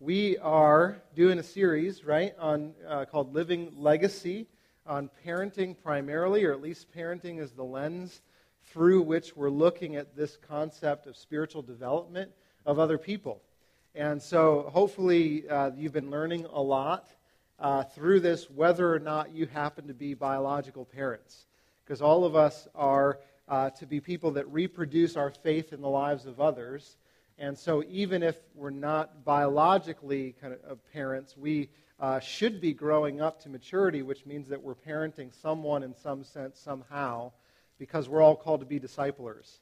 We are doing a series, right, on uh, called Living Legacy on parenting primarily, or at least parenting is the lens through which we're looking at this concept of spiritual development of other people. And so hopefully uh, you've been learning a lot uh, through this, whether or not you happen to be biological parents. Because all of us are uh, to be people that reproduce our faith in the lives of others and so, even if we're not biologically kind of parents, we uh, should be growing up to maturity, which means that we're parenting someone in some sense, somehow, because we're all called to be disciplers.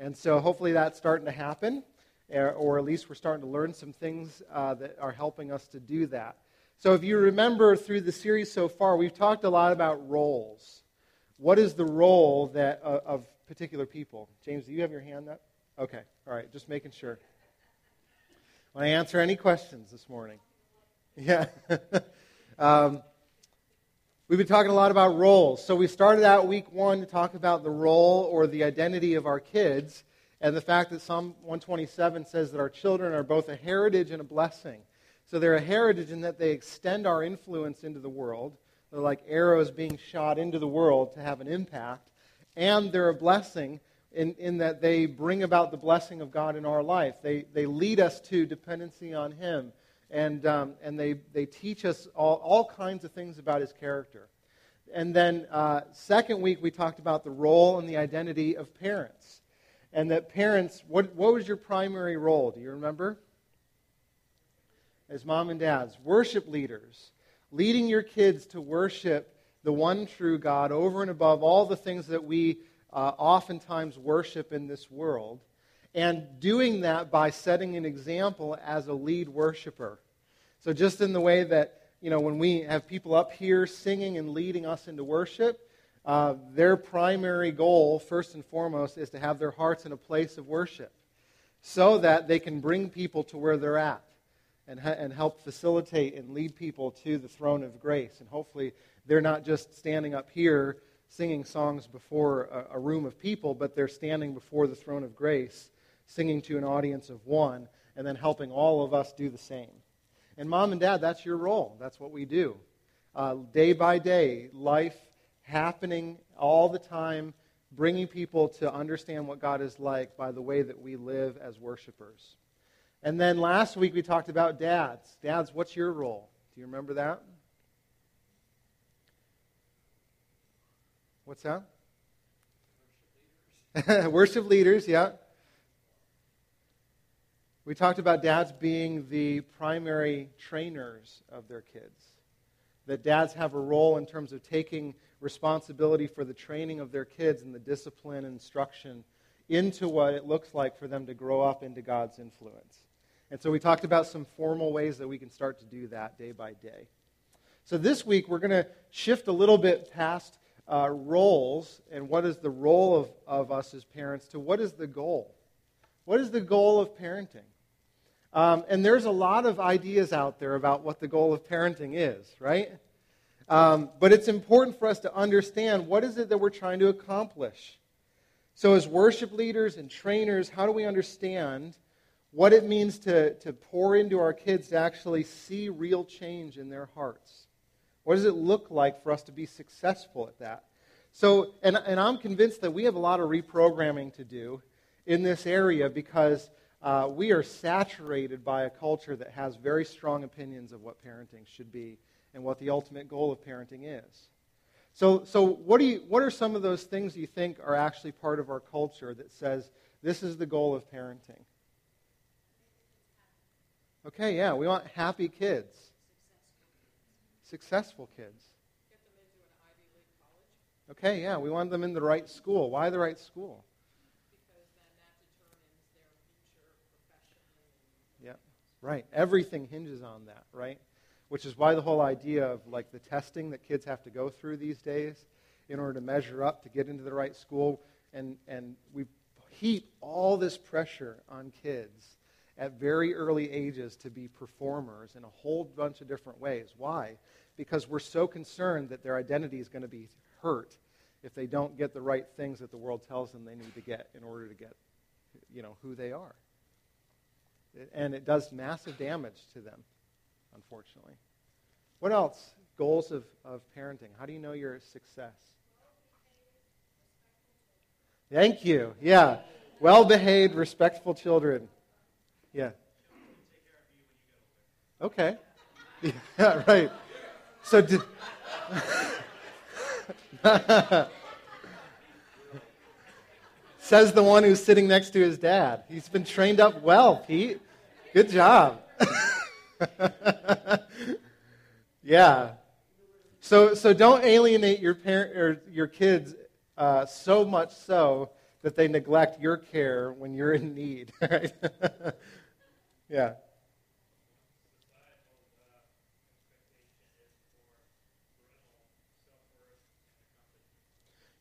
And so, hopefully, that's starting to happen, or at least we're starting to learn some things uh, that are helping us to do that. So, if you remember through the series so far, we've talked a lot about roles. What is the role that, uh, of particular people? James, do you have your hand up? Okay, all right, just making sure. Want to answer any questions this morning? Yeah. um, we've been talking a lot about roles. So we started out week one to talk about the role or the identity of our kids and the fact that Psalm 127 says that our children are both a heritage and a blessing. So they're a heritage in that they extend our influence into the world. They're like arrows being shot into the world to have an impact. And they're a blessing in, in that they bring about the blessing of God in our life. They, they lead us to dependency on Him, and, um, and they, they teach us all, all kinds of things about His character. And then, uh, second week, we talked about the role and the identity of parents. And that parents, what, what was your primary role? Do you remember? As mom and dads, worship leaders, leading your kids to worship the one true God over and above all the things that we uh, oftentimes worship in this world, and doing that by setting an example as a lead worshiper. So, just in the way that, you know, when we have people up here singing and leading us into worship, uh, their primary goal, first and foremost, is to have their hearts in a place of worship so that they can bring people to where they're at and, ha- and help facilitate and lead people to the throne of grace. And hopefully, they're not just standing up here singing songs before a, a room of people, but they're standing before the throne of grace, singing to an audience of one, and then helping all of us do the same. And mom and dad, that's your role. That's what we do. Uh, day by day, life happening all the time, bringing people to understand what God is like by the way that we live as worshipers. And then last week we talked about dads. Dads, what's your role? Do you remember that? What's that? Worship leaders. Worship leaders, yeah. We talked about dads being the primary trainers of their kids. That dads have a role in terms of taking responsibility for the training of their kids and the discipline and instruction into what it looks like for them to grow up into God's influence. And so we talked about some formal ways that we can start to do that day by day. So this week we're going to shift a little bit past uh, roles and what is the role of, of us as parents to what is the goal. What is the goal of parenting? Um, and there's a lot of ideas out there about what the goal of parenting is, right? Um, but it's important for us to understand what is it that we're trying to accomplish. So, as worship leaders and trainers, how do we understand what it means to, to pour into our kids to actually see real change in their hearts? What does it look like for us to be successful at that? So, and, and I'm convinced that we have a lot of reprogramming to do in this area because uh, we are saturated by a culture that has very strong opinions of what parenting should be and what the ultimate goal of parenting is. So, so what, do you, what are some of those things you think are actually part of our culture that says this is the goal of parenting? Okay, yeah, we want happy kids successful kids. Okay, yeah, we want them in the right school. Why the right school? Yeah, right. Everything hinges on that, right? Which is why the whole idea of like the testing that kids have to go through these days in order to measure up to get into the right school, and and we heap all this pressure on kids at very early ages to be performers in a whole bunch of different ways. Why? Because we're so concerned that their identity is going to be hurt if they don't get the right things that the world tells them they need to get in order to get you know who they are And it does massive damage to them, unfortunately. What else? Goals of, of parenting. How do you know you're a success? Thank you. Yeah. Well behaved, respectful children. Yeah. Okay. Yeah, right. So, did, says the one who's sitting next to his dad. He's been trained up well, Pete. Good job. yeah. So, so don't alienate your parent or your kids uh, so much so that they neglect your care when you're in need. Right? yeah.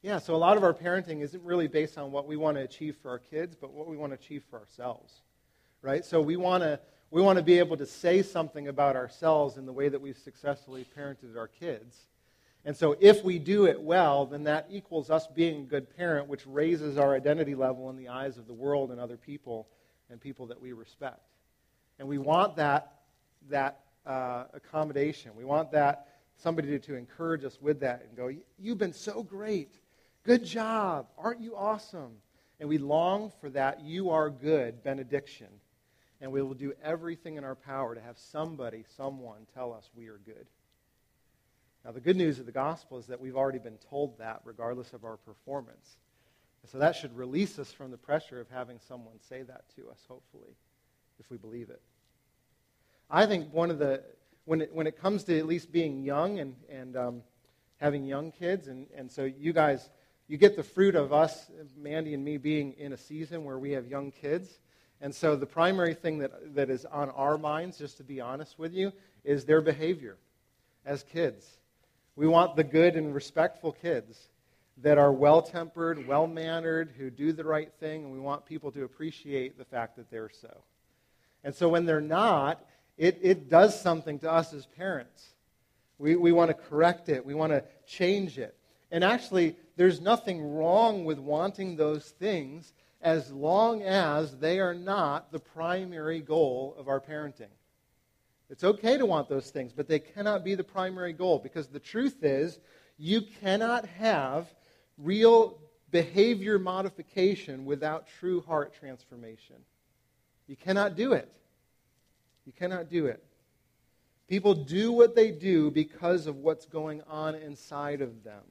Yeah, so a lot of our parenting isn't really based on what we want to achieve for our kids, but what we want to achieve for ourselves. Right? So we want to we want to be able to say something about ourselves in the way that we've successfully parented our kids. And so if we do it well, then that equals us being a good parent, which raises our identity level in the eyes of the world and other people and people that we respect. And we want that, that uh, accommodation. We want that somebody to, to encourage us with that and go, You've been so great. Good job. Aren't you awesome? And we long for that you are good benediction. And we will do everything in our power to have somebody, someone tell us we are good. Now, the good news of the gospel is that we've already been told that regardless of our performance. So that should release us from the pressure of having someone say that to us, hopefully, if we believe it. I think one of the, when it, when it comes to at least being young and, and um, having young kids, and, and so you guys, you get the fruit of us, Mandy and me, being in a season where we have young kids. And so the primary thing that, that is on our minds, just to be honest with you, is their behavior as kids. We want the good and respectful kids that are well tempered, well mannered, who do the right thing, and we want people to appreciate the fact that they're so. And so when they're not, it, it does something to us as parents. We, we want to correct it, we want to change it. And actually, there's nothing wrong with wanting those things as long as they are not the primary goal of our parenting. It's okay to want those things, but they cannot be the primary goal because the truth is, you cannot have real behavior modification without true heart transformation. You cannot do it. You cannot do it. People do what they do because of what's going on inside of them.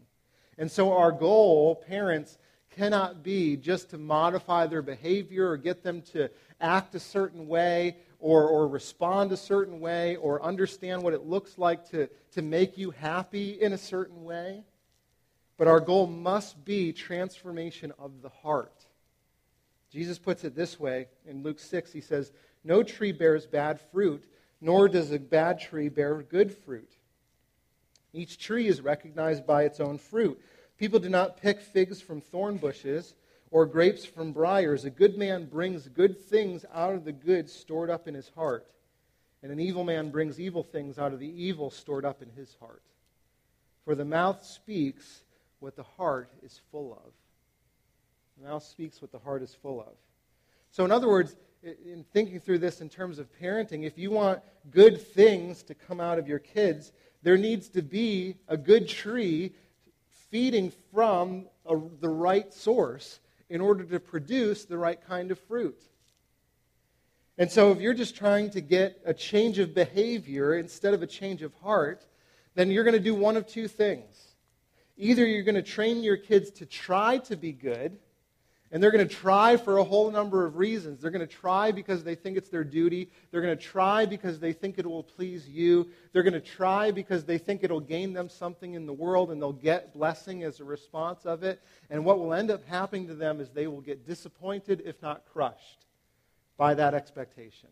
And so, our goal, parents, cannot be just to modify their behavior or get them to act a certain way or, or respond a certain way or understand what it looks like to, to make you happy in a certain way. But our goal must be transformation of the heart. Jesus puts it this way in Luke 6. He says, No tree bears bad fruit, nor does a bad tree bear good fruit. Each tree is recognized by its own fruit. People do not pick figs from thorn bushes or grapes from briars. A good man brings good things out of the good stored up in his heart, and an evil man brings evil things out of the evil stored up in his heart. For the mouth speaks what the heart is full of. The mouth speaks what the heart is full of. So, in other words, in thinking through this in terms of parenting, if you want good things to come out of your kids, there needs to be a good tree feeding from a, the right source in order to produce the right kind of fruit. And so, if you're just trying to get a change of behavior instead of a change of heart, then you're going to do one of two things. Either you're going to train your kids to try to be good, and they're going to try for a whole number of reasons. They're going to try because they think it's their duty. They're going to try because they think it will please you. They're going to try because they think it'll gain them something in the world and they'll get blessing as a response of it. And what will end up happening to them is they will get disappointed, if not crushed, by that expectation.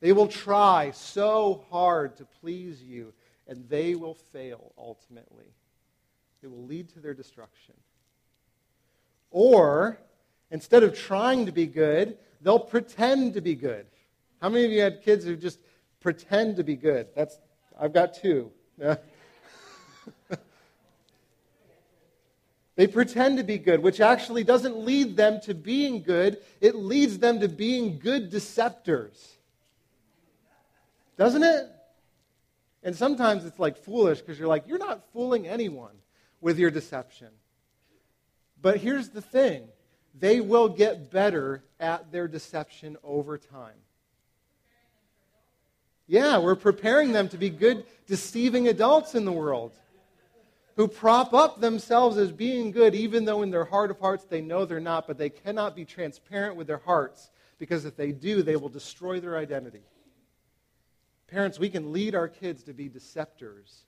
They will try so hard to please you, and they will fail ultimately. It will lead to their destruction. Or, instead of trying to be good, they'll pretend to be good. How many of you had kids who just pretend to be good? That's I've got two. They pretend to be good, which actually doesn't lead them to being good. It leads them to being good deceptors. Doesn't it? And sometimes it's like foolish because you're like, you're not fooling anyone with your deception. But here's the thing they will get better at their deception over time. Yeah, we're preparing them to be good, deceiving adults in the world who prop up themselves as being good, even though in their heart of hearts they know they're not, but they cannot be transparent with their hearts because if they do, they will destroy their identity. Parents, we can lead our kids to be deceptors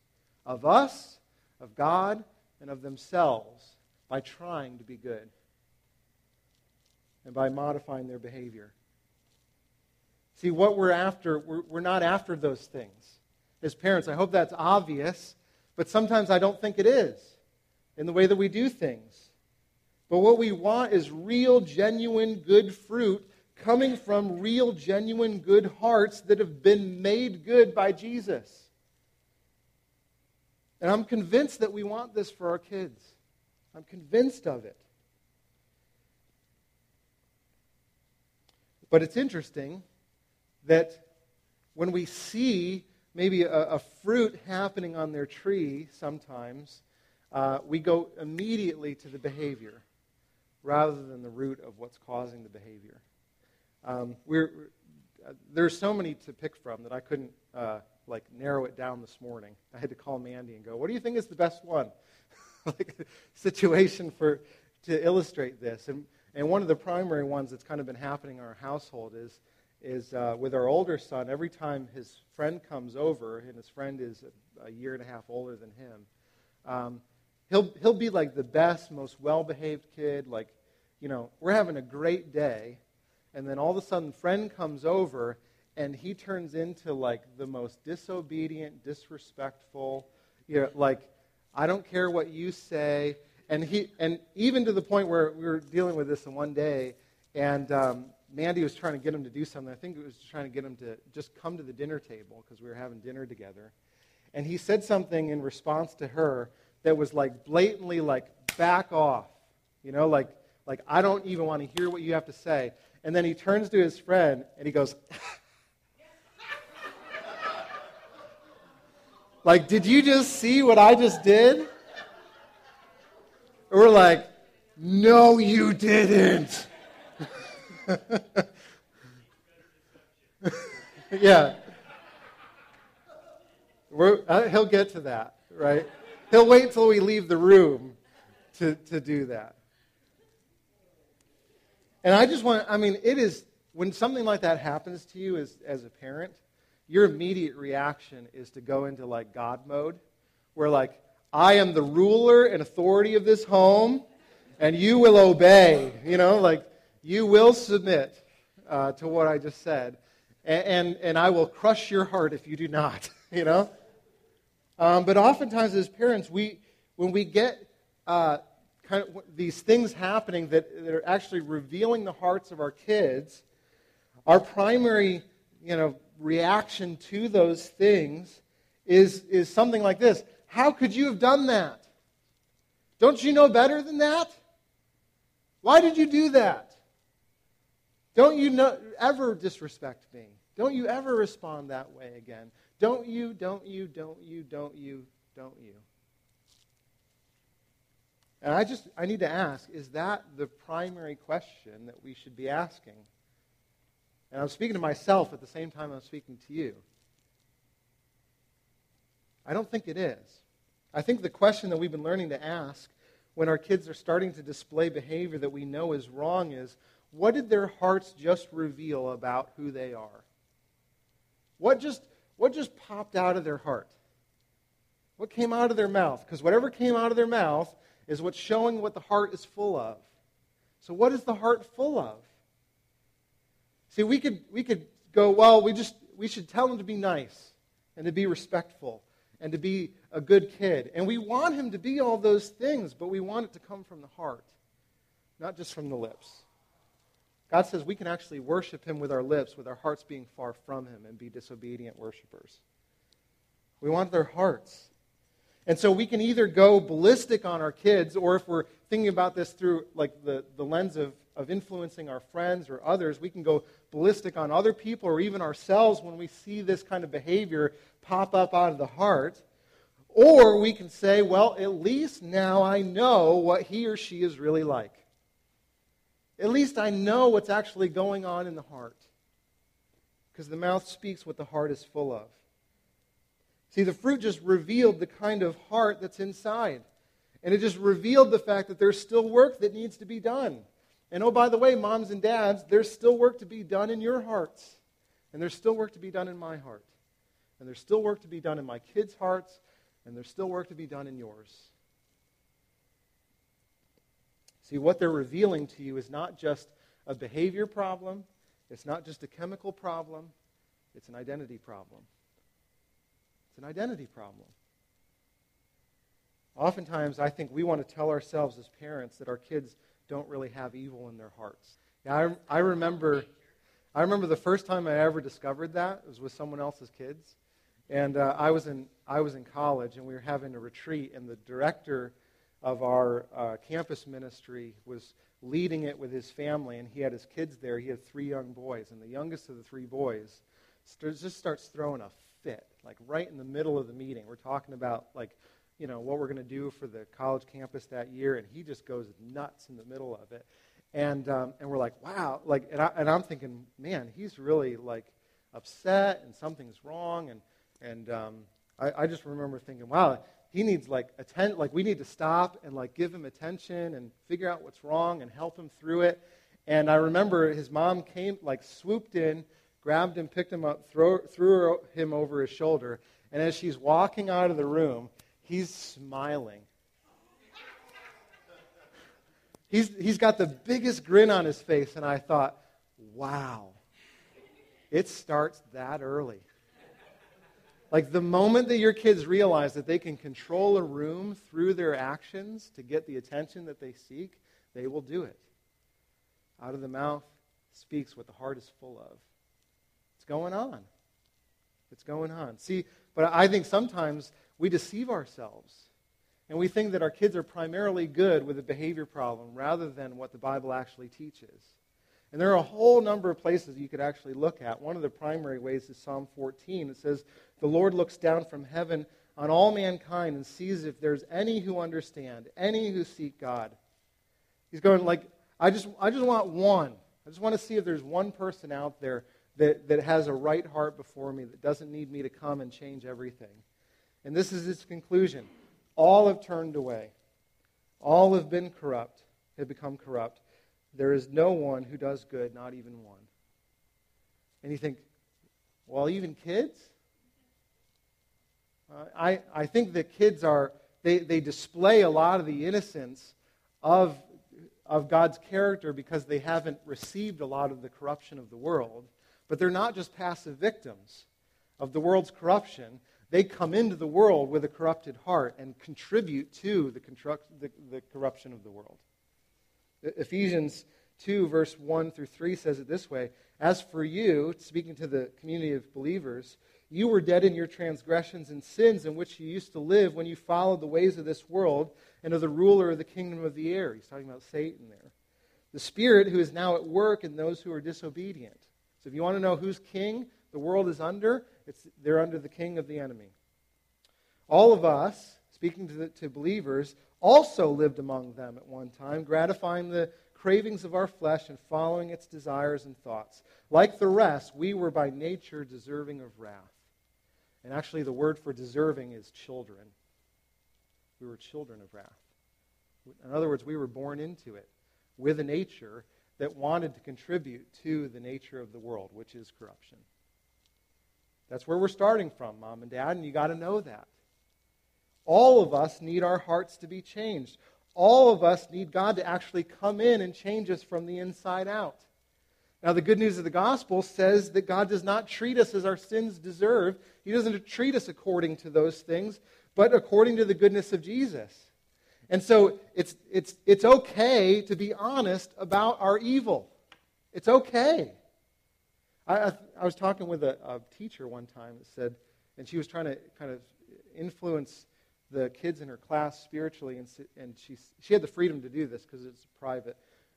of us, of God, and of themselves by trying to be good and by modifying their behavior. See, what we're after, we're, we're not after those things. As parents, I hope that's obvious but sometimes I don't think it is in the way that we do things. But what we want is real, genuine, good fruit coming from real, genuine, good hearts that have been made good by Jesus. And I'm convinced that we want this for our kids. I'm convinced of it. But it's interesting that when we see maybe a, a fruit happening on their tree sometimes, uh, we go immediately to the behavior rather than the root of what's causing the behavior. Um, we're, uh, there's so many to pick from that I couldn't uh, like narrow it down this morning. I had to call Mandy and go, "What do you think is the best one?" like situation for to illustrate this. And and one of the primary ones that's kind of been happening in our household is is uh, with our older son, every time his friend comes over, and his friend is a, a year and a half older than him, um, he'll, he'll be like the best, most well behaved kid. Like, you know, we're having a great day. And then all of a sudden, friend comes over, and he turns into like the most disobedient, disrespectful, you know, like, I don't care what you say. And, he, and even to the point where we were dealing with this in one day, and um, Mandy was trying to get him to do something. I think it was trying to get him to just come to the dinner table because we were having dinner together. And he said something in response to her that was like blatantly like back off. You know, like like I don't even want to hear what you have to say. And then he turns to his friend and he goes Like, did you just see what I just did? we're like, no, you didn't. yeah. Uh, he'll get to that, right? He'll wait until we leave the room to, to do that. And I just want, I mean, it is, when something like that happens to you as, as a parent, your immediate reaction is to go into like God mode, where like, I am the ruler and authority of this home, and you will obey. You know, like, you will submit uh, to what I just said, and, and, and, I will crush your heart if you do not, you know? Um, but oftentimes, as parents, we, when we get uh, kind of these things happening that, that are actually revealing the hearts of our kids, our primary you know, reaction to those things is, is something like this How could you have done that? Don't you know better than that? Why did you do that? Don't you know, ever disrespect me. Don't you ever respond that way again. Don't you, don't you, don't you, don't you, don't you. And I just, I need to ask, is that the primary question that we should be asking? And I'm speaking to myself at the same time I'm speaking to you. I don't think it is. I think the question that we've been learning to ask when our kids are starting to display behavior that we know is wrong is what did their hearts just reveal about who they are? What just, what just popped out of their heart? What came out of their mouth? Because whatever came out of their mouth is what's showing what the heart is full of. So, what is the heart full of? See, we could, we could go, well, we, just, we should tell him to be nice and to be respectful and to be a good kid. And we want him to be all those things, but we want it to come from the heart, not just from the lips. God says we can actually worship Him with our lips, with our hearts being far from Him, and be disobedient worshipers. We want their hearts. And so we can either go ballistic on our kids, or if we're thinking about this through like the, the lens of, of influencing our friends or others, we can go ballistic on other people or even ourselves when we see this kind of behavior pop up out of the heart. Or we can say, well, at least now I know what he or she is really like. At least I know what's actually going on in the heart. Because the mouth speaks what the heart is full of. See, the fruit just revealed the kind of heart that's inside. And it just revealed the fact that there's still work that needs to be done. And oh, by the way, moms and dads, there's still work to be done in your hearts. And there's still work to be done in my heart. And there's still work to be done in my kids' hearts. And there's still work to be done in yours. See, what they're revealing to you is not just a behavior problem, it's not just a chemical problem, it's an identity problem. It's an identity problem. Oftentimes, I think we want to tell ourselves as parents that our kids don't really have evil in their hearts. Yeah, I, I remember, I remember the first time I ever discovered that was with someone else's kids, and uh, I was in I was in college, and we were having a retreat, and the director of our uh, campus ministry was leading it with his family, and he had his kids there. He had three young boys, and the youngest of the three boys just starts throwing a fit, like right in the middle of the meeting. We're talking about like, you know, what we're going to do for the college campus that year, and he just goes nuts in the middle of it. And um, and we're like, wow, like, and, I, and I'm thinking, man, he's really like upset, and something's wrong, and and um, I, I just remember thinking, wow, he needs like attend like we need to stop and like give him attention and figure out what's wrong and help him through it and i remember his mom came like swooped in grabbed him picked him up throw, threw him over his shoulder and as she's walking out of the room he's smiling he's, he's got the biggest grin on his face and i thought wow it starts that early like the moment that your kids realize that they can control a room through their actions to get the attention that they seek, they will do it. Out of the mouth speaks what the heart is full of. It's going on. It's going on. See, but I think sometimes we deceive ourselves. And we think that our kids are primarily good with a behavior problem rather than what the Bible actually teaches. And there are a whole number of places you could actually look at. One of the primary ways is Psalm 14. It says, The Lord looks down from heaven on all mankind and sees if there's any who understand, any who seek God. He's going like, I just, I just want one. I just want to see if there's one person out there that, that has a right heart before me that doesn't need me to come and change everything. And this is its conclusion. All have turned away. All have been corrupt, have become corrupt. There is no one who does good, not even one. And you think, well, even kids? Uh, I, I think that kids are, they, they display a lot of the innocence of, of God's character because they haven't received a lot of the corruption of the world. But they're not just passive victims of the world's corruption. They come into the world with a corrupted heart and contribute to the, the, the corruption of the world. Ephesians 2, verse 1 through 3 says it this way As for you, speaking to the community of believers, you were dead in your transgressions and sins in which you used to live when you followed the ways of this world and of the ruler of the kingdom of the air. He's talking about Satan there. The Spirit who is now at work in those who are disobedient. So if you want to know who's king the world is under, it's, they're under the king of the enemy. All of us, speaking to, the, to believers, also lived among them at one time, gratifying the cravings of our flesh and following its desires and thoughts. Like the rest, we were by nature deserving of wrath. And actually, the word for deserving is children. We were children of wrath. In other words, we were born into it with a nature that wanted to contribute to the nature of the world, which is corruption. That's where we're starting from, mom and dad, and you got to know that. All of us need our hearts to be changed. All of us need God to actually come in and change us from the inside out. Now, the good news of the gospel says that God does not treat us as our sins deserve. He doesn't treat us according to those things, but according to the goodness of Jesus. And so it's, it's, it's okay to be honest about our evil. It's okay. I, I, I was talking with a, a teacher one time that said, and she was trying to kind of influence the kids in her class spiritually, and, and she, she had the freedom to do this because it's a private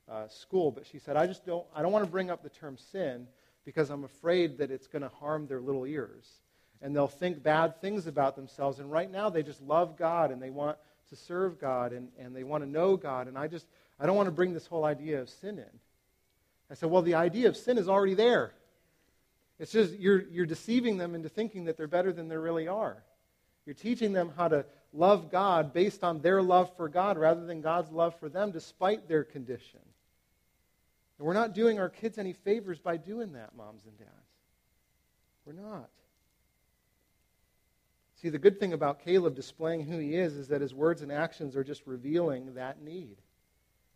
uh, school, but she said, I just don't, I don't want to bring up the term sin because I'm afraid that it's going to harm their little ears. And they'll think bad things about themselves. And right now, they just love God and they want to serve God and, and they want to know God. And I just, I don't want to bring this whole idea of sin in. I said, well, the idea of sin is already there. It's just you're, you're deceiving them into thinking that they're better than they really are. You're teaching them how to love God based on their love for God rather than God's love for them despite their condition. And we're not doing our kids any favors by doing that, moms and dads. We're not. See, the good thing about Caleb displaying who he is is that his words and actions are just revealing that need.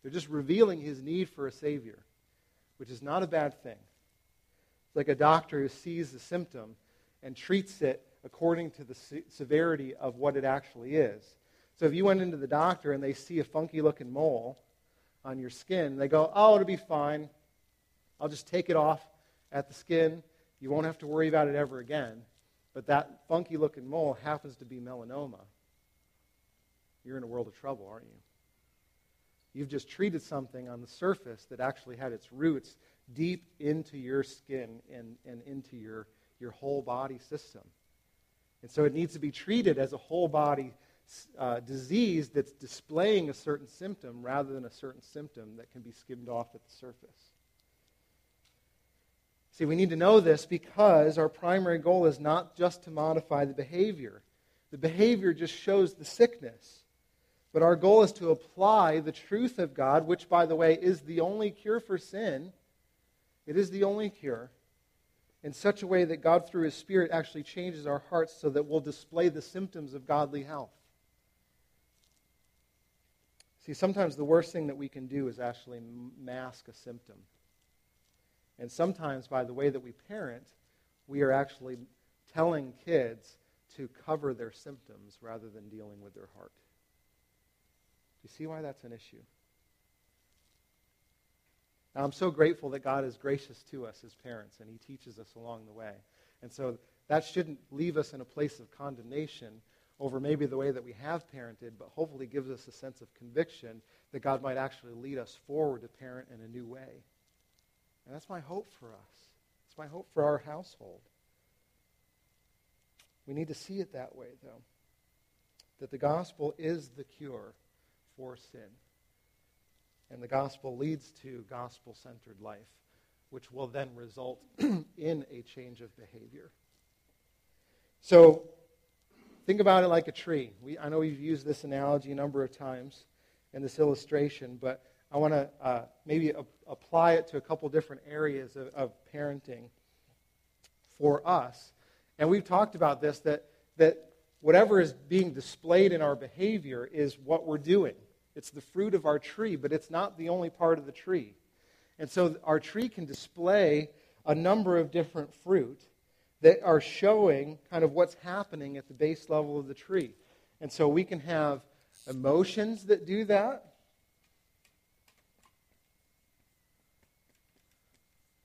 They're just revealing his need for a Savior, which is not a bad thing. It's like a doctor who sees the symptom and treats it according to the severity of what it actually is. So if you went into the doctor and they see a funky looking mole, on your skin. They go, oh, it'll be fine. I'll just take it off at the skin. You won't have to worry about it ever again. But that funky looking mole happens to be melanoma. You're in a world of trouble, aren't you? You've just treated something on the surface that actually had its roots deep into your skin and, and into your, your whole body system. And so it needs to be treated as a whole body uh, disease that's displaying a certain symptom rather than a certain symptom that can be skimmed off at the surface. See, we need to know this because our primary goal is not just to modify the behavior. The behavior just shows the sickness. But our goal is to apply the truth of God, which, by the way, is the only cure for sin. It is the only cure. In such a way that God, through His Spirit, actually changes our hearts so that we'll display the symptoms of godly health. See, sometimes the worst thing that we can do is actually mask a symptom. And sometimes, by the way that we parent, we are actually telling kids to cover their symptoms rather than dealing with their heart. Do you see why that's an issue? Now, I'm so grateful that God is gracious to us as parents and He teaches us along the way. And so that shouldn't leave us in a place of condemnation over maybe the way that we have parented, but hopefully gives us a sense of conviction that God might actually lead us forward to parent in a new way. And that's my hope for us. It's my hope for our household. We need to see it that way, though. That the gospel is the cure for sin. And the gospel leads to gospel centered life, which will then result in a change of behavior. So, Think about it like a tree. We, I know we've used this analogy a number of times in this illustration, but I want to uh, maybe a, apply it to a couple different areas of, of parenting for us. And we've talked about this that, that whatever is being displayed in our behavior is what we're doing. It's the fruit of our tree, but it's not the only part of the tree. And so our tree can display a number of different fruit that are showing kind of what's happening at the base level of the tree. And so we can have emotions that do that.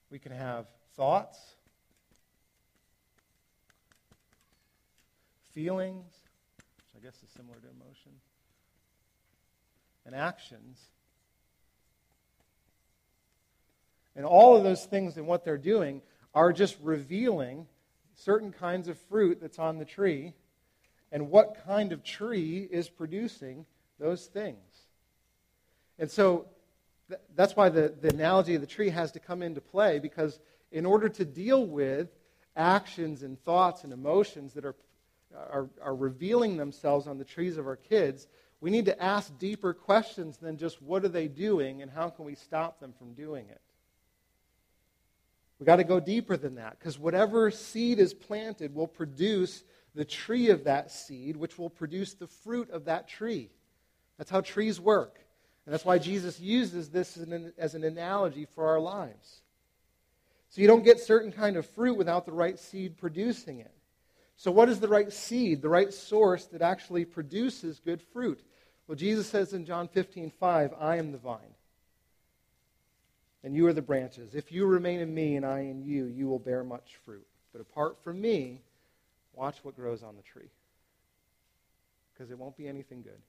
We can have thoughts, feelings, which I guess is similar to emotion, and actions. And all of those things and what they're doing are just revealing certain kinds of fruit that's on the tree and what kind of tree is producing those things. And so th- that's why the, the analogy of the tree has to come into play because in order to deal with actions and thoughts and emotions that are, are, are revealing themselves on the trees of our kids, we need to ask deeper questions than just what are they doing and how can we stop them from doing it. We've got to go deeper than that because whatever seed is planted will produce the tree of that seed, which will produce the fruit of that tree. That's how trees work. And that's why Jesus uses this as an, as an analogy for our lives. So you don't get certain kind of fruit without the right seed producing it. So what is the right seed, the right source that actually produces good fruit? Well, Jesus says in John 15, 5, I am the vine and you are the branches. If you remain in me and I in you, you will bear much fruit. But apart from me, watch what grows on the tree. because it won't be anything good.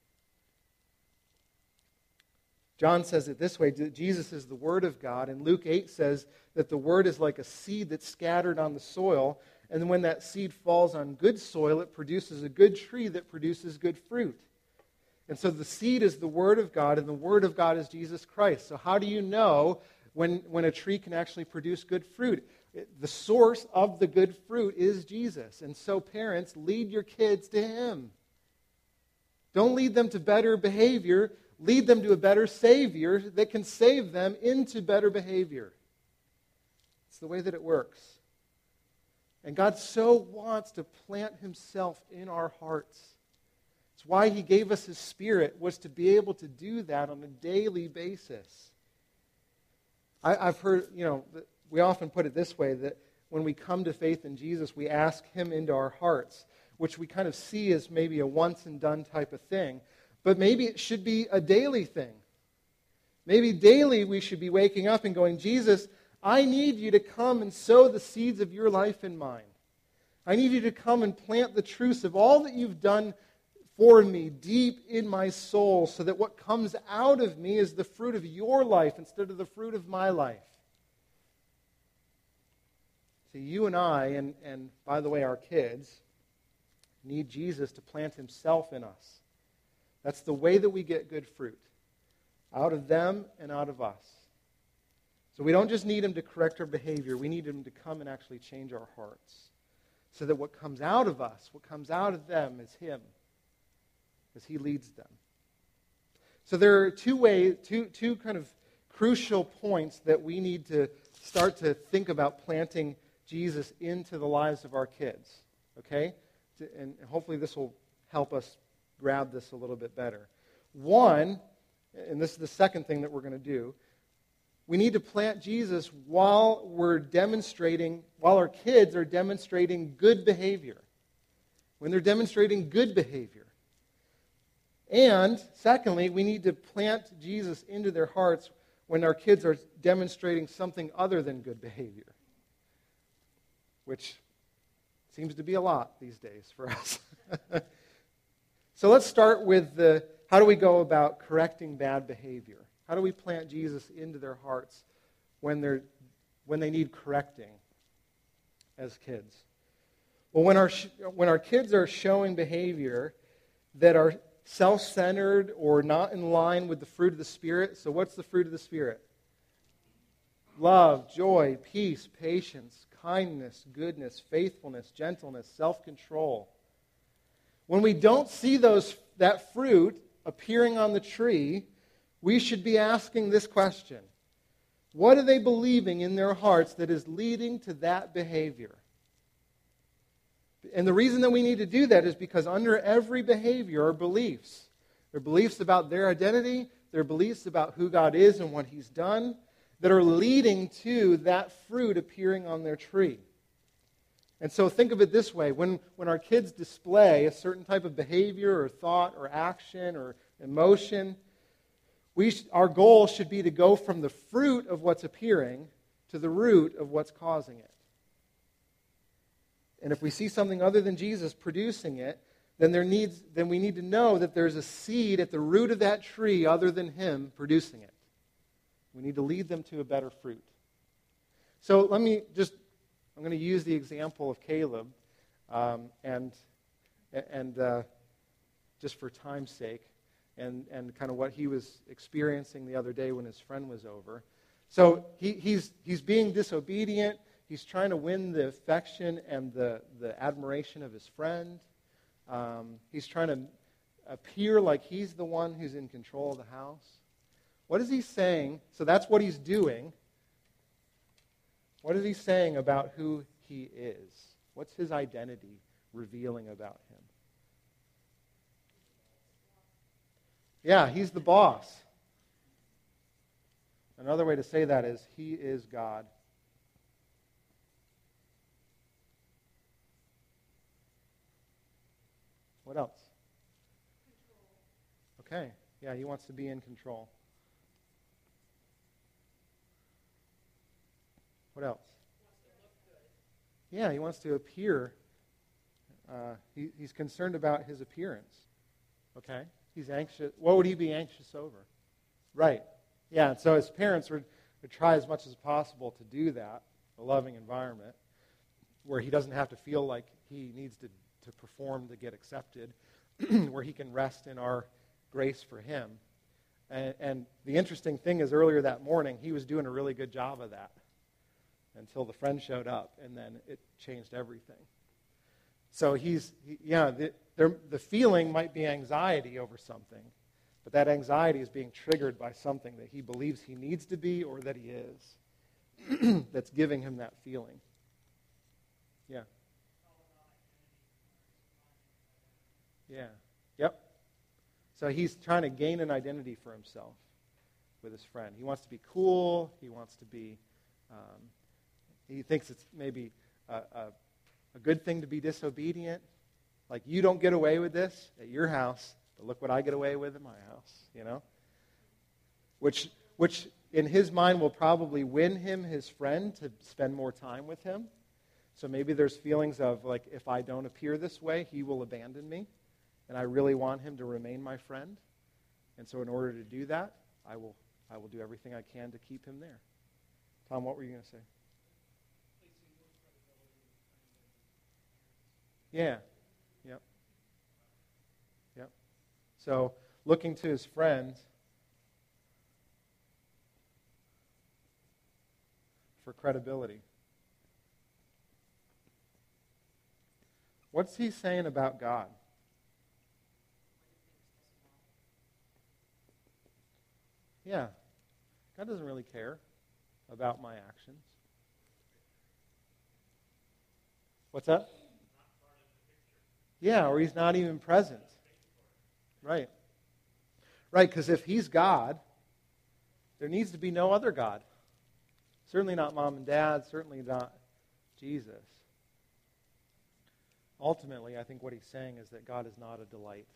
John says it this way Jesus is the Word of God, and Luke 8 says that the Word is like a seed that's scattered on the soil, and when that seed falls on good soil, it produces a good tree that produces good fruit. And so the seed is the Word of God, and the Word of God is Jesus Christ. So, how do you know when, when a tree can actually produce good fruit? The source of the good fruit is Jesus. And so, parents, lead your kids to Him. Don't lead them to better behavior, lead them to a better Savior that can save them into better behavior. It's the way that it works. And God so wants to plant Himself in our hearts. It's why He gave us His Spirit, was to be able to do that on a daily basis. I, have heard, you know, we often put it this way that when we come to faith in Jesus, we ask Him into our hearts, which we kind of see as maybe a once and done type of thing. But maybe it should be a daily thing. Maybe daily we should be waking up and going, Jesus, I need you to come and sow the seeds of your life in mine. I need you to come and plant the truths of all that you've done for me deep in my soul so that what comes out of me is the fruit of your life instead of the fruit of my life. See, you and I, and, and by the way, our kids, need Jesus to plant himself in us. That's the way that we get good fruit out of them and out of us. So we don't just need him to correct our behavior, we need him to come and actually change our hearts. So that what comes out of us, what comes out of them, is him, as he leads them. So there are two ways, two, two kind of crucial points that we need to start to think about planting Jesus into the lives of our kids. Okay? And hopefully this will help us grab this a little bit better. One, and this is the second thing that we're going to do, we need to plant Jesus while we're demonstrating, while our kids are demonstrating good behavior. When they're demonstrating good behavior. And secondly, we need to plant Jesus into their hearts when our kids are demonstrating something other than good behavior, which seems to be a lot these days for us. so let's start with the how do we go about correcting bad behavior? How do we plant Jesus into their hearts when, they're, when they need correcting as kids? Well, when our, when our kids are showing behavior that are self centered or not in line with the fruit of the Spirit, so what's the fruit of the Spirit? Love, joy, peace, patience, kindness, goodness, faithfulness, gentleness, self control. When we don't see those, that fruit appearing on the tree, we should be asking this question What are they believing in their hearts that is leading to that behavior? And the reason that we need to do that is because under every behavior are beliefs. There are beliefs about their identity, there are beliefs about who God is and what He's done that are leading to that fruit appearing on their tree. And so think of it this way when, when our kids display a certain type of behavior or thought or action or emotion, we, our goal should be to go from the fruit of what's appearing to the root of what's causing it. And if we see something other than Jesus producing it, then, there needs, then we need to know that there's a seed at the root of that tree other than Him producing it. We need to lead them to a better fruit. So let me just, I'm going to use the example of Caleb, um, and, and uh, just for time's sake and, and kind of what he was experiencing the other day when his friend was over. So he, he's, he's being disobedient. He's trying to win the affection and the, the admiration of his friend. Um, he's trying to appear like he's the one who's in control of the house. What is he saying? So that's what he's doing. What is he saying about who he is? What's his identity revealing about him? Yeah, he's the boss. Another way to say that is he is God. What else? Okay. Yeah, he wants to be in control. What else? Yeah, he wants to appear. Uh, he, he's concerned about his appearance. Okay? He's anxious. What would he be anxious over? Right. Yeah, and so his parents would, would try as much as possible to do that, a loving environment, where he doesn't have to feel like he needs to, to perform to get accepted, where he can rest in our grace for him. And, and the interesting thing is, earlier that morning, he was doing a really good job of that until the friend showed up, and then it changed everything. So he's, he, yeah, the, the feeling might be anxiety over something, but that anxiety is being triggered by something that he believes he needs to be or that he is that's giving him that feeling. Yeah. Yeah. Yep. So he's trying to gain an identity for himself with his friend. He wants to be cool. He wants to be, um, he thinks it's maybe a, a, a good thing to be disobedient. Like, you don't get away with this at your house, but look what I get away with at my house, you know? Which, which in his mind will probably win him his friend to spend more time with him. So maybe there's feelings of, like, if I don't appear this way, he will abandon me. And I really want him to remain my friend. And so, in order to do that, I will, I will do everything I can to keep him there. Tom, what were you going to say? Yeah. Yep. Yep. So, looking to his friends for credibility. What's he saying about God? Yeah. God doesn't really care about my actions. What's that? Yeah, or he's not even present. Right. Right, because if he's God, there needs to be no other God. Certainly not mom and dad, certainly not Jesus. Ultimately, I think what he's saying is that God is not a delight.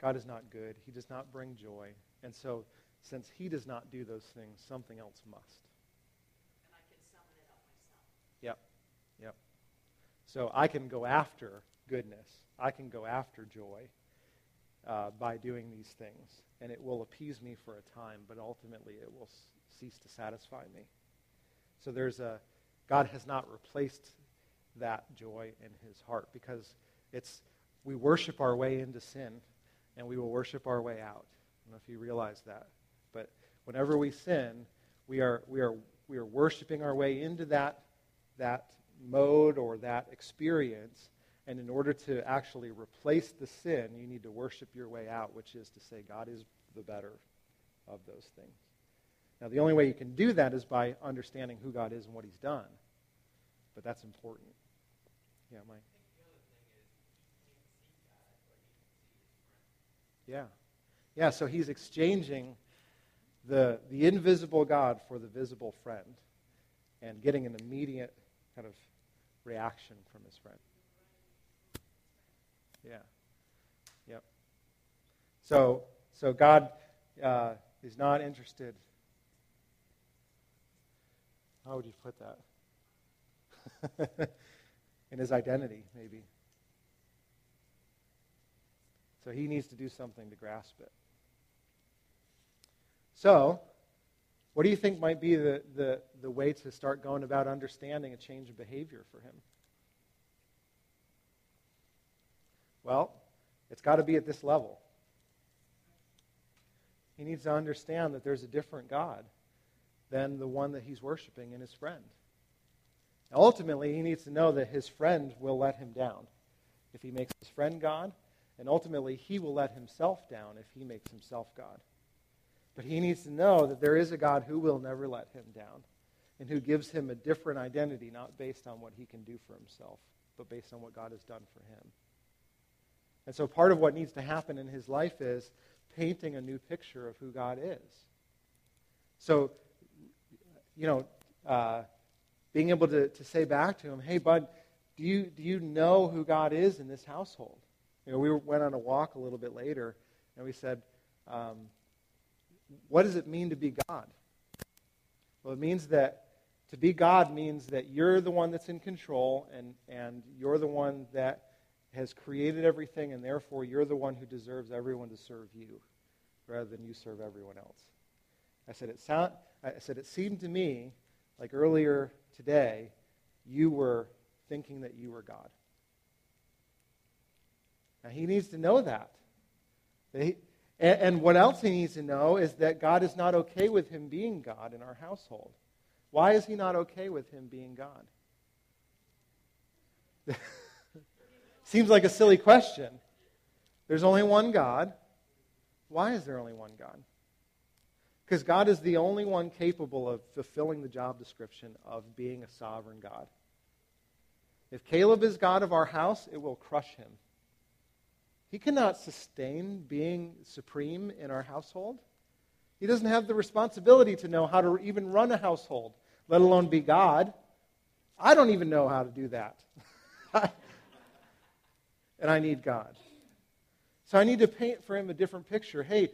God is not good. He does not bring joy. And so, since he does not do those things, something else must. And I can summon it up myself. Yep. Yep. So I can go after goodness. I can go after joy uh, by doing these things. And it will appease me for a time, but ultimately it will s- cease to satisfy me. So there's a, God has not replaced that joy in his heart because it's, we worship our way into sin and we will worship our way out. I don't know if you realize that. But whenever we sin, we are, we are, we are worshiping our way into that, that mode or that experience. And in order to actually replace the sin, you need to worship your way out, which is to say, God is the better of those things. Now, the only way you can do that is by understanding who God is and what He's done. But that's important. Yeah, Mike. Yeah. Yeah, so he's exchanging the, the invisible God for the visible friend and getting an immediate kind of reaction from his friend. Yeah. Yep. So, so God uh, is not interested. How would you put that? In his identity, maybe. So he needs to do something to grasp it. So, what do you think might be the, the, the way to start going about understanding a change of behavior for him? Well, it's got to be at this level. He needs to understand that there's a different God than the one that he's worshiping in his friend. Ultimately, he needs to know that his friend will let him down if he makes his friend God, and ultimately, he will let himself down if he makes himself God. But he needs to know that there is a God who will never let him down and who gives him a different identity, not based on what he can do for himself, but based on what God has done for him. And so part of what needs to happen in his life is painting a new picture of who God is. So, you know, uh, being able to, to say back to him, hey, bud, do you, do you know who God is in this household? You know, we went on a walk a little bit later, and we said, um, what does it mean to be God? Well, it means that to be God means that you're the one that's in control, and, and you're the one that has created everything, and therefore you're the one who deserves everyone to serve you rather than you serve everyone else. I said, it, sound, I said, it seemed to me like earlier today you were thinking that you were God. Now, he needs to know that. that he, and, and what else he needs to know is that God is not okay with him being God in our household. Why is he not okay with him being God? Seems like a silly question. There's only one God. Why is there only one God? Because God is the only one capable of fulfilling the job description of being a sovereign God. If Caleb is God of our house, it will crush him. He cannot sustain being supreme in our household. He doesn't have the responsibility to know how to even run a household, let alone be God. I don't even know how to do that. and I need God. So I need to paint for him a different picture. Hey,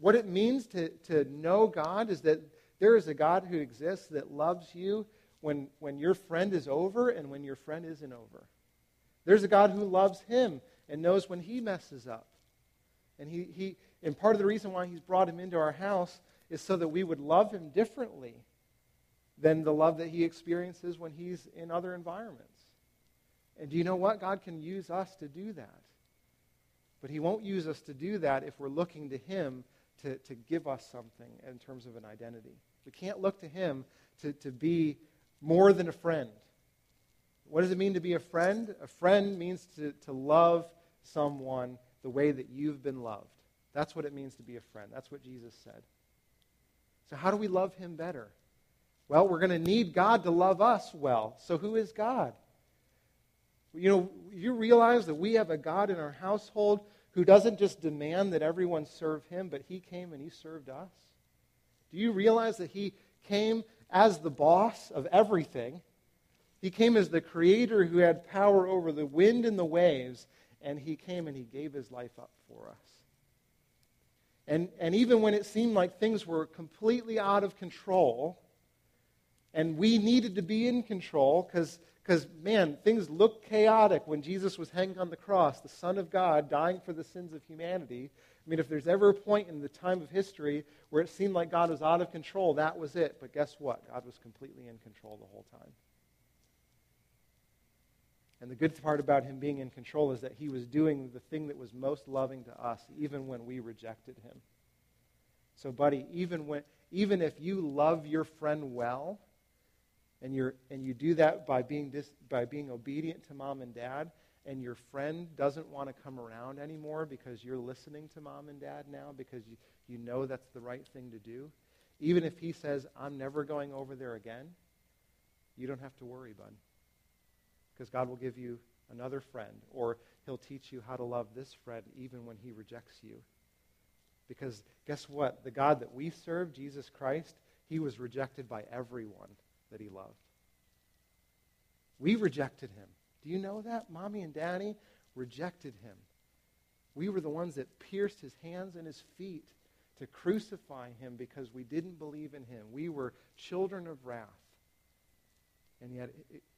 what it means to, to know God is that there is a God who exists that loves you when, when your friend is over and when your friend isn't over. There's a God who loves him and knows when he messes up. And, he, he, and part of the reason why he's brought him into our house is so that we would love him differently than the love that he experiences when he's in other environments. And do you know what? God can use us to do that. But he won't use us to do that if we're looking to him to, to give us something in terms of an identity. We can't look to him to, to be more than a friend. What does it mean to be a friend? A friend means to, to love someone the way that you've been loved. That's what it means to be a friend. That's what Jesus said. So, how do we love him better? Well, we're going to need God to love us well. So, who is God? You know, you realize that we have a God in our household who doesn't just demand that everyone serve him, but he came and he served us? Do you realize that he came as the boss of everything? He came as the creator who had power over the wind and the waves, and he came and he gave his life up for us. And, and even when it seemed like things were completely out of control, and we needed to be in control because man, things looked chaotic when Jesus was hanging on the cross, the Son of God dying for the sins of humanity. I mean, if there's ever a point in the time of history where it seemed like God was out of control, that was it. But guess what? God was completely in control the whole time. And the good part about him being in control is that he was doing the thing that was most loving to us, even when we rejected him. So, buddy, even, when, even if you love your friend well, and, you're, and you do that by being, dis, by being obedient to mom and dad, and your friend doesn't want to come around anymore because you're listening to mom and dad now because you, you know that's the right thing to do, even if he says, I'm never going over there again, you don't have to worry, bud. Because God will give you another friend, or he'll teach you how to love this friend even when he rejects you. Because guess what? The God that we serve, Jesus Christ, he was rejected by everyone that he loved. We rejected him. Do you know that? Mommy and daddy rejected him. We were the ones that pierced his hands and his feet to crucify him because we didn't believe in him. We were children of wrath. And yet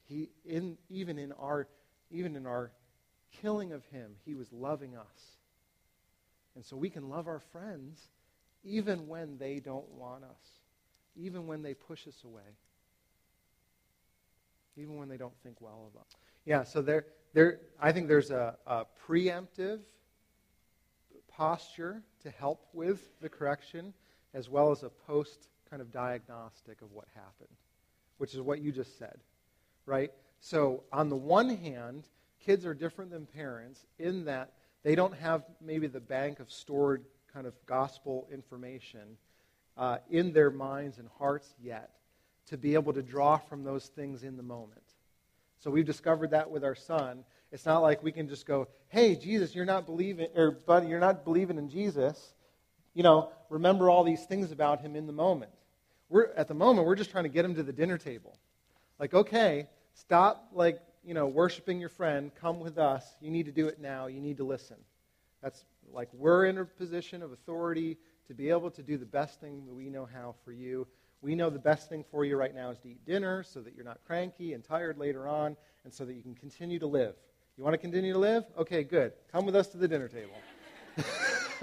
he in even in our even in our killing of him, he was loving us. And so we can love our friends even when they don't want us, even when they push us away even when they don't think well of us. Yeah, so there, there, I think there's a, a preemptive posture to help with the correction, as well as a post kind of diagnostic of what happened, which is what you just said, right? So, on the one hand, kids are different than parents in that they don't have maybe the bank of stored kind of gospel information uh, in their minds and hearts yet to be able to draw from those things in the moment. So we've discovered that with our son. It's not like we can just go, "Hey, Jesus, you're not believing, or buddy, you're not believing in Jesus." You know, remember all these things about him in the moment. We're at the moment we're just trying to get him to the dinner table. Like, okay, stop like you know worshiping your friend. Come with us. You need to do it now. You need to listen. That's like we're in a position of authority to be able to do the best thing that we know how for you. We know the best thing for you right now is to eat dinner so that you're not cranky and tired later on and so that you can continue to live. You want to continue to live? Okay, good. Come with us to the dinner table.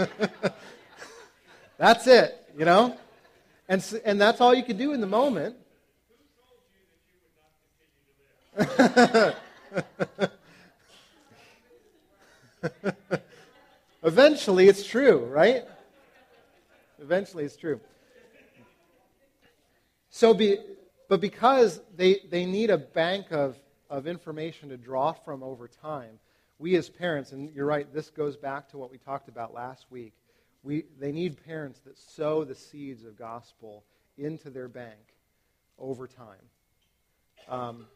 that's it, you know? And, and that's all you can do in the moment. Eventually, it's true, right? Eventually, it's true. So, be, but because they, they need a bank of, of information to draw from over time, we as parents, and you're right, this goes back to what we talked about last week. We, they need parents that sow the seeds of gospel into their bank over time. Um,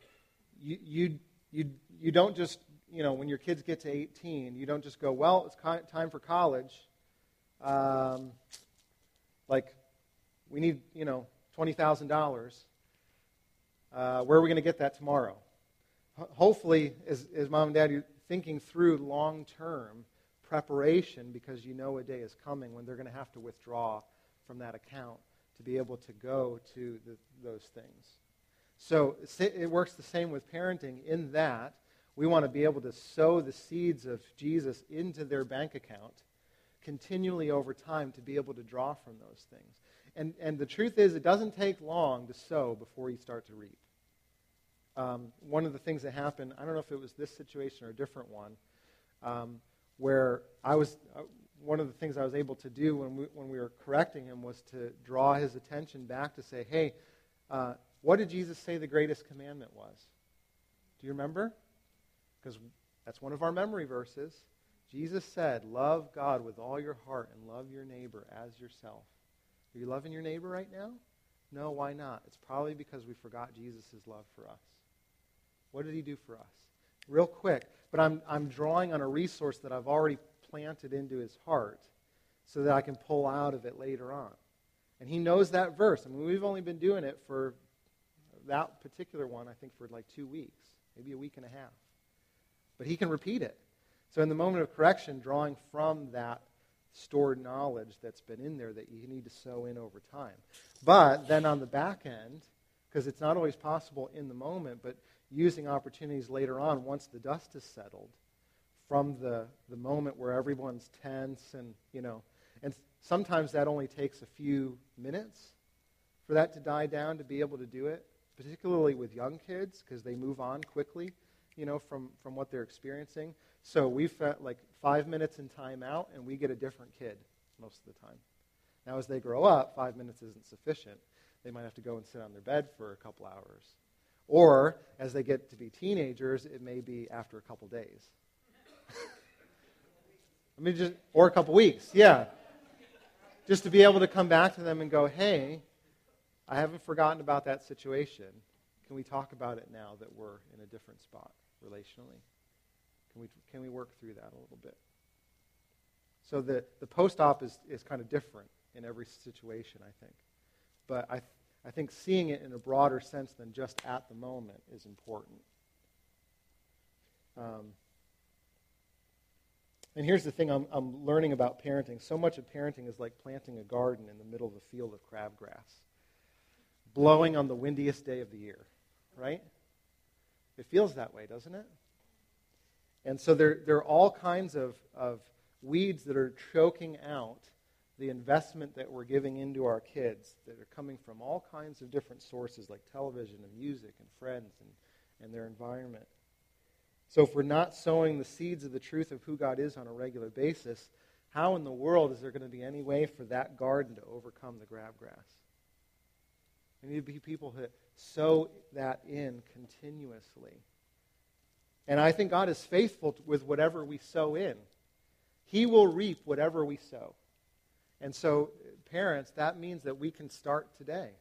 you, you, you, you don't just, you know, when your kids get to 18, you don't just go, well, it's time for college. Um, like, we need, you know, $20,000. Uh, where are we going to get that tomorrow? Hopefully, as, as mom and dad, you're thinking through long term preparation because you know a day is coming when they're going to have to withdraw from that account to be able to go to the, those things. So it works the same with parenting in that we want to be able to sow the seeds of Jesus into their bank account continually over time to be able to draw from those things. And, and the truth is, it doesn't take long to sow before you start to reap. Um, one of the things that happened, I don't know if it was this situation or a different one, um, where I was, uh, one of the things I was able to do when we, when we were correcting him was to draw his attention back to say, hey, uh, what did Jesus say the greatest commandment was? Do you remember? Because that's one of our memory verses. Jesus said, Love God with all your heart and love your neighbor as yourself. Are you loving your neighbor right now? No, why not? It's probably because we forgot Jesus' love for us. What did he do for us? Real quick, but I'm, I'm drawing on a resource that I've already planted into his heart so that I can pull out of it later on. And he knows that verse. I mean, we've only been doing it for that particular one, I think, for like two weeks, maybe a week and a half. But he can repeat it. So in the moment of correction, drawing from that stored knowledge that's been in there that you need to sow in over time. But then on the back end, because it's not always possible in the moment, but using opportunities later on once the dust has settled from the, the moment where everyone's tense and, you know, and sometimes that only takes a few minutes for that to die down to be able to do it, particularly with young kids because they move on quickly, you know, from, from what they're experiencing. So we've like five minutes in timeout, and we get a different kid most of the time. Now, as they grow up, five minutes isn't sufficient. They might have to go and sit on their bed for a couple hours. Or, as they get to be teenagers, it may be after a couple days. I mean, just, or a couple weeks, yeah. Just to be able to come back to them and go, hey, I haven't forgotten about that situation. Can we talk about it now that we're in a different spot relationally? Can we, can we work through that a little bit? So the, the post op is, is kind of different in every situation, I think. But I, I think seeing it in a broader sense than just at the moment is important. Um, and here's the thing I'm, I'm learning about parenting. So much of parenting is like planting a garden in the middle of a field of crabgrass, blowing on the windiest day of the year, right? It feels that way, doesn't it? And so there, there are all kinds of, of weeds that are choking out the investment that we're giving into our kids that are coming from all kinds of different sources like television and music and friends and, and their environment. So if we're not sowing the seeds of the truth of who God is on a regular basis, how in the world is there going to be any way for that garden to overcome the crabgrass? We need to be people who sow that in continuously. And I think God is faithful with whatever we sow in. He will reap whatever we sow. And so, uh, parents, that means that we can start today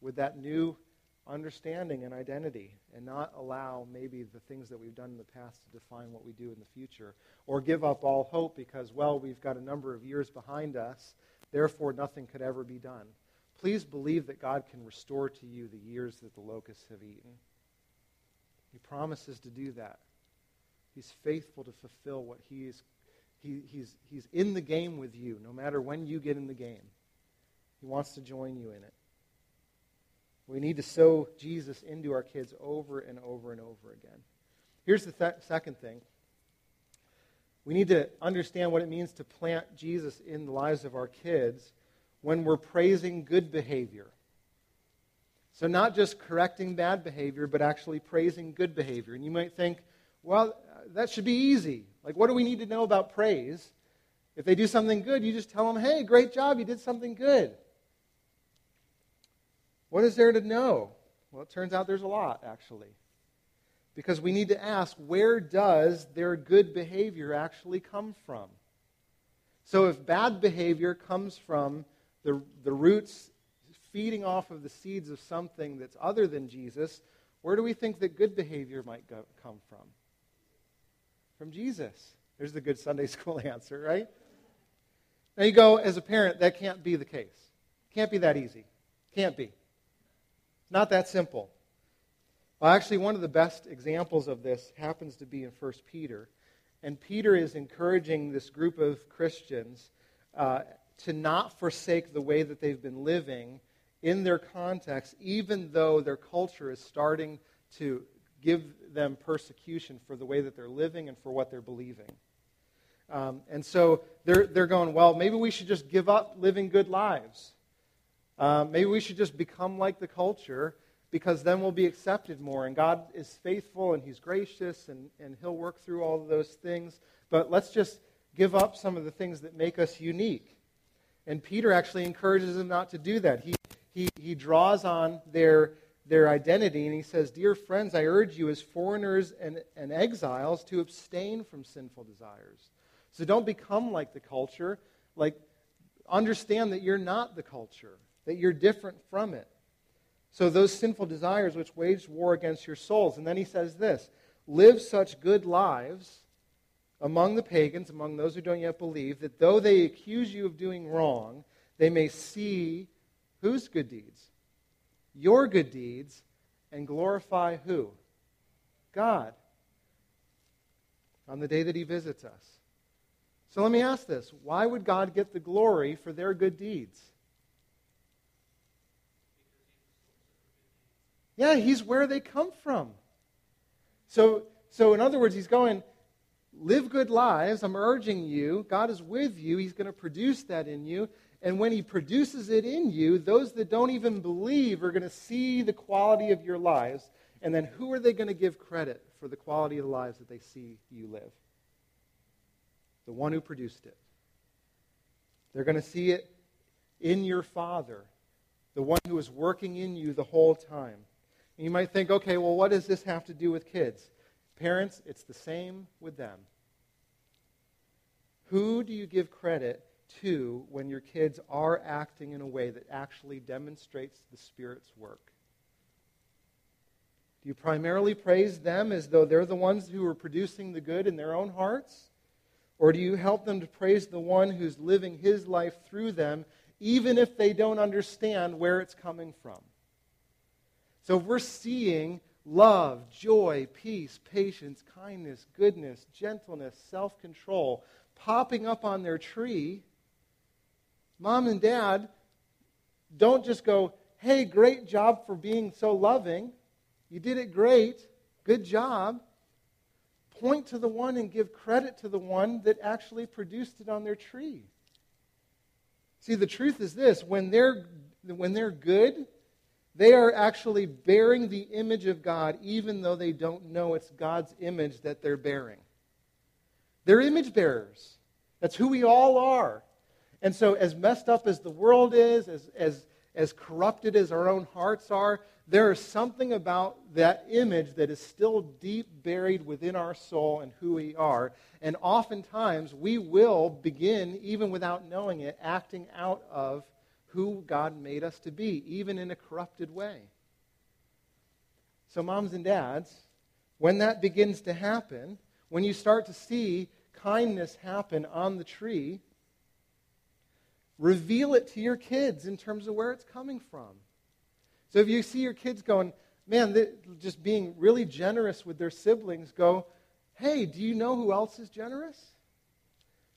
with that new understanding and identity and not allow maybe the things that we've done in the past to define what we do in the future or give up all hope because, well, we've got a number of years behind us, therefore nothing could ever be done. Please believe that God can restore to you the years that the locusts have eaten. He promises to do that. He's faithful to fulfill what he is. He, he's, he's in the game with you, no matter when you get in the game. He wants to join you in it. We need to sow Jesus into our kids over and over and over again. Here's the th- second thing we need to understand what it means to plant Jesus in the lives of our kids when we're praising good behavior. So, not just correcting bad behavior, but actually praising good behavior. And you might think, well, that should be easy. Like, what do we need to know about praise? If they do something good, you just tell them, hey, great job, you did something good. What is there to know? Well, it turns out there's a lot, actually. Because we need to ask where does their good behavior actually come from? So if bad behavior comes from the, the roots feeding off of the seeds of something that's other than Jesus, where do we think that good behavior might go, come from? From Jesus. There's the good Sunday school answer, right? Now you go, as a parent, that can't be the case. Can't be that easy. Can't be. Not that simple. Well, actually, one of the best examples of this happens to be in 1 Peter. And Peter is encouraging this group of Christians uh, to not forsake the way that they've been living in their context, even though their culture is starting to give them persecution for the way that they're living and for what they're believing. Um, and so they're, they're going, well, maybe we should just give up living good lives. Uh, maybe we should just become like the culture because then we'll be accepted more. And God is faithful and He's gracious and, and He'll work through all of those things. But let's just give up some of the things that make us unique. And Peter actually encourages them not to do that. He, he, he draws on their, their identity and he says, Dear friends, I urge you as foreigners and, and exiles to abstain from sinful desires. So don't become like the culture. Like, understand that you're not the culture, that you're different from it. So those sinful desires which wage war against your souls. And then he says this live such good lives among the pagans, among those who don't yet believe, that though they accuse you of doing wrong, they may see whose good deeds? Your good deeds, and glorify who? God. On the day that he visits us. So let me ask this why would God get the glory for their good deeds? Yeah, he's where they come from. So, so in other words, he's going, live good lives. I'm urging you. God is with you. He's going to produce that in you. And when he produces it in you, those that don't even believe are going to see the quality of your lives. And then who are they going to give credit for the quality of the lives that they see you live? The one who produced it. They're going to see it in your Father, the one who is working in you the whole time. And you might think, okay, well, what does this have to do with kids? Parents, it's the same with them. Who do you give credit to when your kids are acting in a way that actually demonstrates the Spirit's work? Do you primarily praise them as though they're the ones who are producing the good in their own hearts? Or do you help them to praise the one who's living his life through them, even if they don't understand where it's coming from? So we're seeing love, joy, peace, patience, kindness, goodness, gentleness, self control popping up on their tree, mom and dad don't just go, hey, great job for being so loving. You did it great. Good job. Point to the one and give credit to the one that actually produced it on their tree. See, the truth is this when they're, when they're good, they are actually bearing the image of God, even though they don't know it's God's image that they're bearing. They're image bearers. That's who we all are. And so, as messed up as the world is, as, as, as corrupted as our own hearts are, there is something about that image that is still deep buried within our soul and who we are. And oftentimes, we will begin, even without knowing it, acting out of who God made us to be, even in a corrupted way. So, moms and dads, when that begins to happen, when you start to see kindness happen on the tree, reveal it to your kids in terms of where it's coming from. So, if you see your kids going, man, just being really generous with their siblings, go, hey, do you know who else is generous?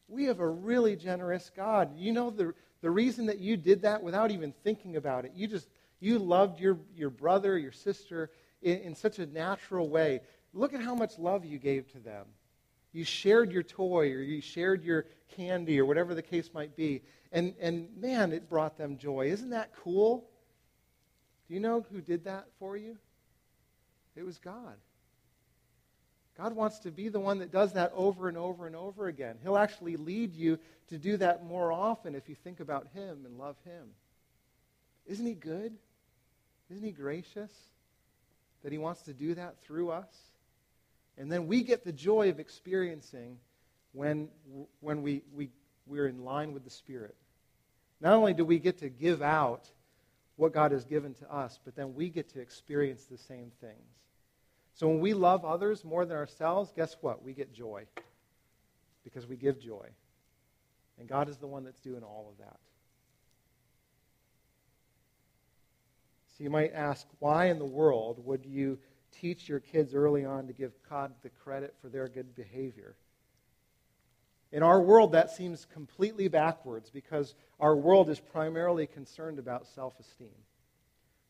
We have a really generous God. You know the, the reason that you did that without even thinking about it, you just, you loved your, your brother, your sister in, in such a natural way. Look at how much love you gave to them. You shared your toy or you shared your candy or whatever the case might be. And, and man, it brought them joy. Isn't that cool? Do you know who did that for you? It was God. God wants to be the one that does that over and over and over again. He'll actually lead you to do that more often if you think about Him and love Him. Isn't He good? Isn't He gracious that He wants to do that through us? And then we get the joy of experiencing when, when we, we, we're in line with the Spirit. Not only do we get to give out what God has given to us, but then we get to experience the same things. So when we love others more than ourselves, guess what? We get joy because we give joy. And God is the one that's doing all of that. So you might ask, why in the world would you teach your kids early on to give God the credit for their good behavior? In our world, that seems completely backwards because our world is primarily concerned about self esteem.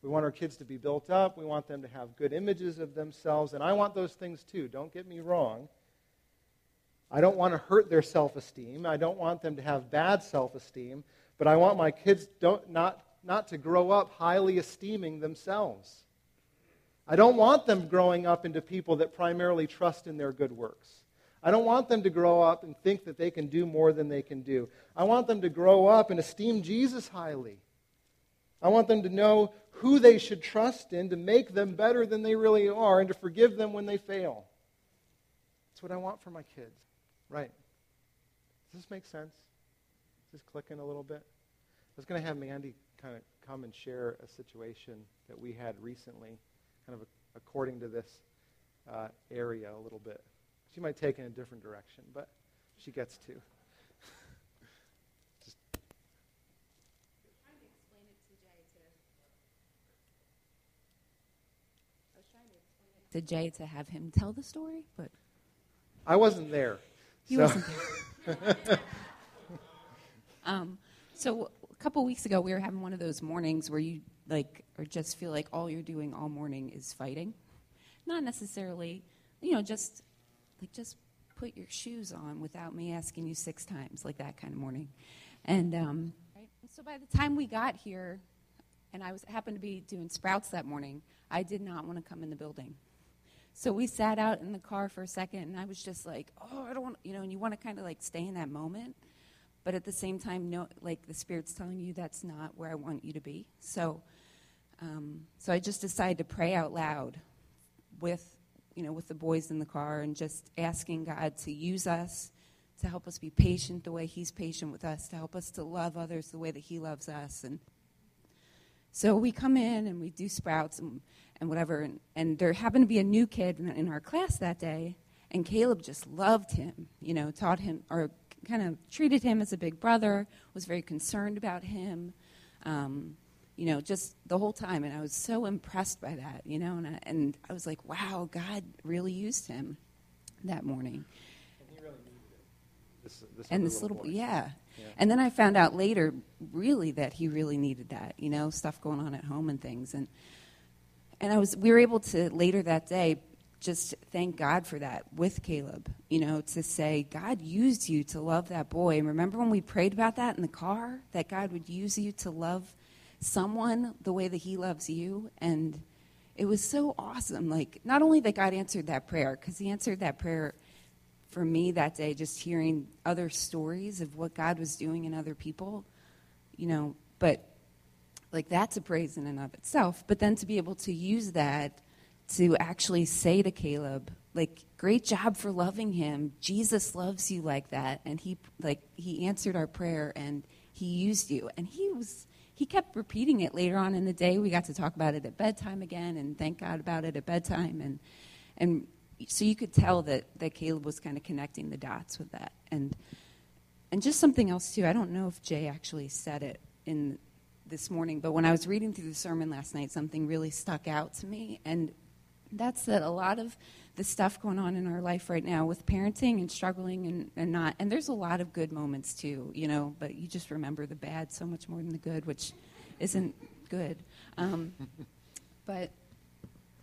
We want our kids to be built up. We want them to have good images of themselves. And I want those things too. Don't get me wrong. I don't want to hurt their self esteem. I don't want them to have bad self esteem. But I want my kids don't, not, not to grow up highly esteeming themselves. I don't want them growing up into people that primarily trust in their good works. I don't want them to grow up and think that they can do more than they can do. I want them to grow up and esteem Jesus highly. I want them to know who they should trust in to make them better than they really are and to forgive them when they fail. That's what I want for my kids. Right. Does this make sense? Is this clicking a little bit? I was going to have Mandy kind of come and share a situation that we had recently, kind of a, according to this uh, area a little bit. She might take in a different direction, but she gets to. to Jay to have him tell the story, but I wasn't there. He so. wasn't there. um, so a couple weeks ago, we were having one of those mornings where you like, or just feel like all you're doing all morning is fighting. Not necessarily, you know, just like just put your shoes on without me asking you six times, like that kind of morning. And um, right? so by the time we got here, and I was happened to be doing sprouts that morning, I did not want to come in the building. So we sat out in the car for a second, and I was just like, oh, I don't want, you know, and you want to kind of like stay in that moment. But at the same time, no, like the Spirit's telling you that's not where I want you to be. So, um, so I just decided to pray out loud with, you know, with the boys in the car and just asking God to use us to help us be patient the way He's patient with us, to help us to love others the way that He loves us. And so we come in and we do sprouts and and whatever. And, and there happened to be a new kid in, in our class that day, and Caleb just loved him, you know, taught him, or kind of treated him as a big brother, was very concerned about him, um, you know, just the whole time. And I was so impressed by that, you know, and I, and I was like, wow, God really used him that morning. And he really needed it. This, this and this little, yeah. yeah. And then I found out later, really, that he really needed that, you know, stuff going on at home and things. And and I was we were able to later that day just thank God for that with Caleb, you know, to say, God used you to love that boy. And remember when we prayed about that in the car, that God would use you to love someone the way that he loves you? And it was so awesome. Like, not only that God answered that prayer, because he answered that prayer for me that day, just hearing other stories of what God was doing in other people, you know, but like that's a praise in and of itself. But then to be able to use that to actually say to Caleb, like, great job for loving him. Jesus loves you like that. And he like he answered our prayer and he used you. And he was he kept repeating it later on in the day. We got to talk about it at bedtime again and thank God about it at bedtime and and so you could tell that, that Caleb was kind of connecting the dots with that. And and just something else too. I don't know if Jay actually said it in this morning, but when I was reading through the sermon last night, something really stuck out to me. And that's that a lot of the stuff going on in our life right now with parenting and struggling and, and not, and there's a lot of good moments too, you know, but you just remember the bad so much more than the good, which isn't good. Um, but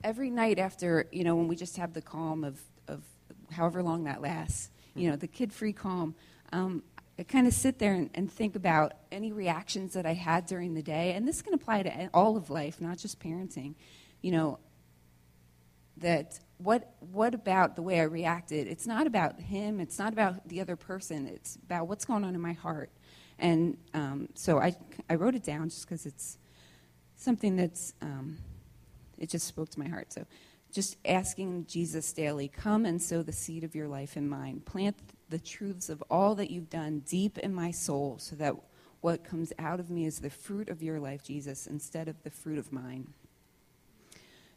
every night after, you know, when we just have the calm of, of however long that lasts, you know, the kid free calm, um, I kind of sit there and, and, think about any reactions that I had during the day. And this can apply to all of life, not just parenting. You know, that what, what about the way I reacted? It's not about him, it's not about the other person, it's about what's going on in my heart. And um, so I, I wrote it down just because it's something that's, um, it just spoke to my heart. So just asking Jesus daily, come and sow the seed of your life in mine. Plant the truths of all that you've done deep in my soul so that what comes out of me is the fruit of your life, Jesus, instead of the fruit of mine.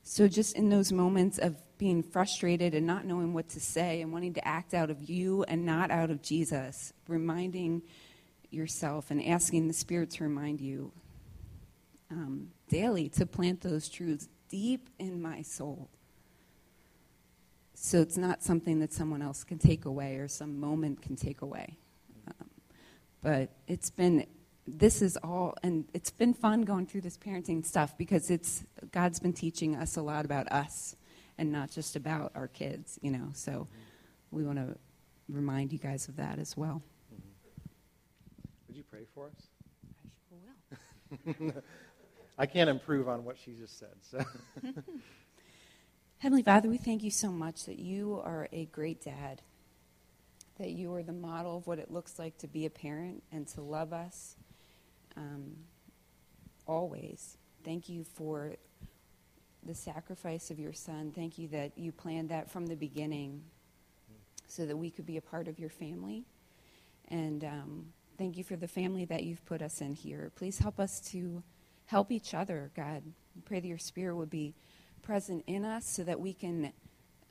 So, just in those moments of being frustrated and not knowing what to say and wanting to act out of you and not out of Jesus, reminding yourself and asking the Spirit to remind you um, daily to plant those truths deep in my soul. So it's not something that someone else can take away or some moment can take away. Um, but it's been this is all, and it's been fun going through this parenting stuff because it's God's been teaching us a lot about us and not just about our kids, you know. So we want to remind you guys of that as well. Mm-hmm. Would you pray for us? I sure will. I can't improve on what she just said. So. Heavenly Father, we thank you so much that you are a great dad, that you are the model of what it looks like to be a parent and to love us um, always. Thank you for the sacrifice of your son. Thank you that you planned that from the beginning so that we could be a part of your family. And um, thank you for the family that you've put us in here. Please help us to help each other, God. I pray that your spirit would be present in us so that we can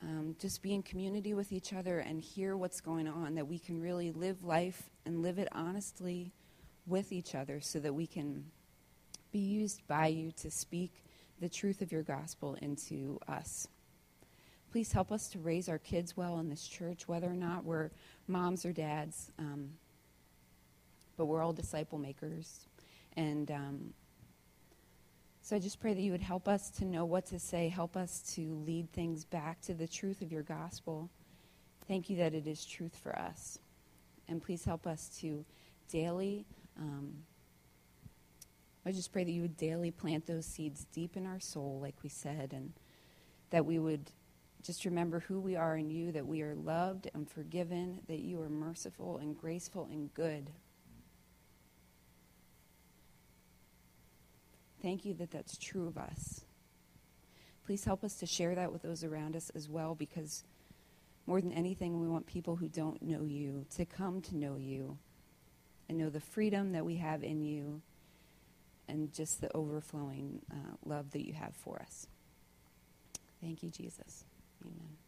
um, just be in community with each other and hear what's going on, that we can really live life and live it honestly with each other so that we can be used by you to speak the truth of your gospel into us. Please help us to raise our kids well in this church, whether or not we're moms or dads. Um, but we're all disciple makers. And um, so I just pray that you would help us to know what to say, help us to lead things back to the truth of your gospel. Thank you that it is truth for us. And please help us to daily um, I just pray that you would daily plant those seeds deep in our soul, like we said, and that we would just remember who we are in you, that we are loved and forgiven, that you are merciful and graceful and good. Thank you that that's true of us. Please help us to share that with those around us as well, because more than anything, we want people who don't know you to come to know you and know the freedom that we have in you and just the overflowing uh, love that you have for us. Thank you, Jesus. Amen.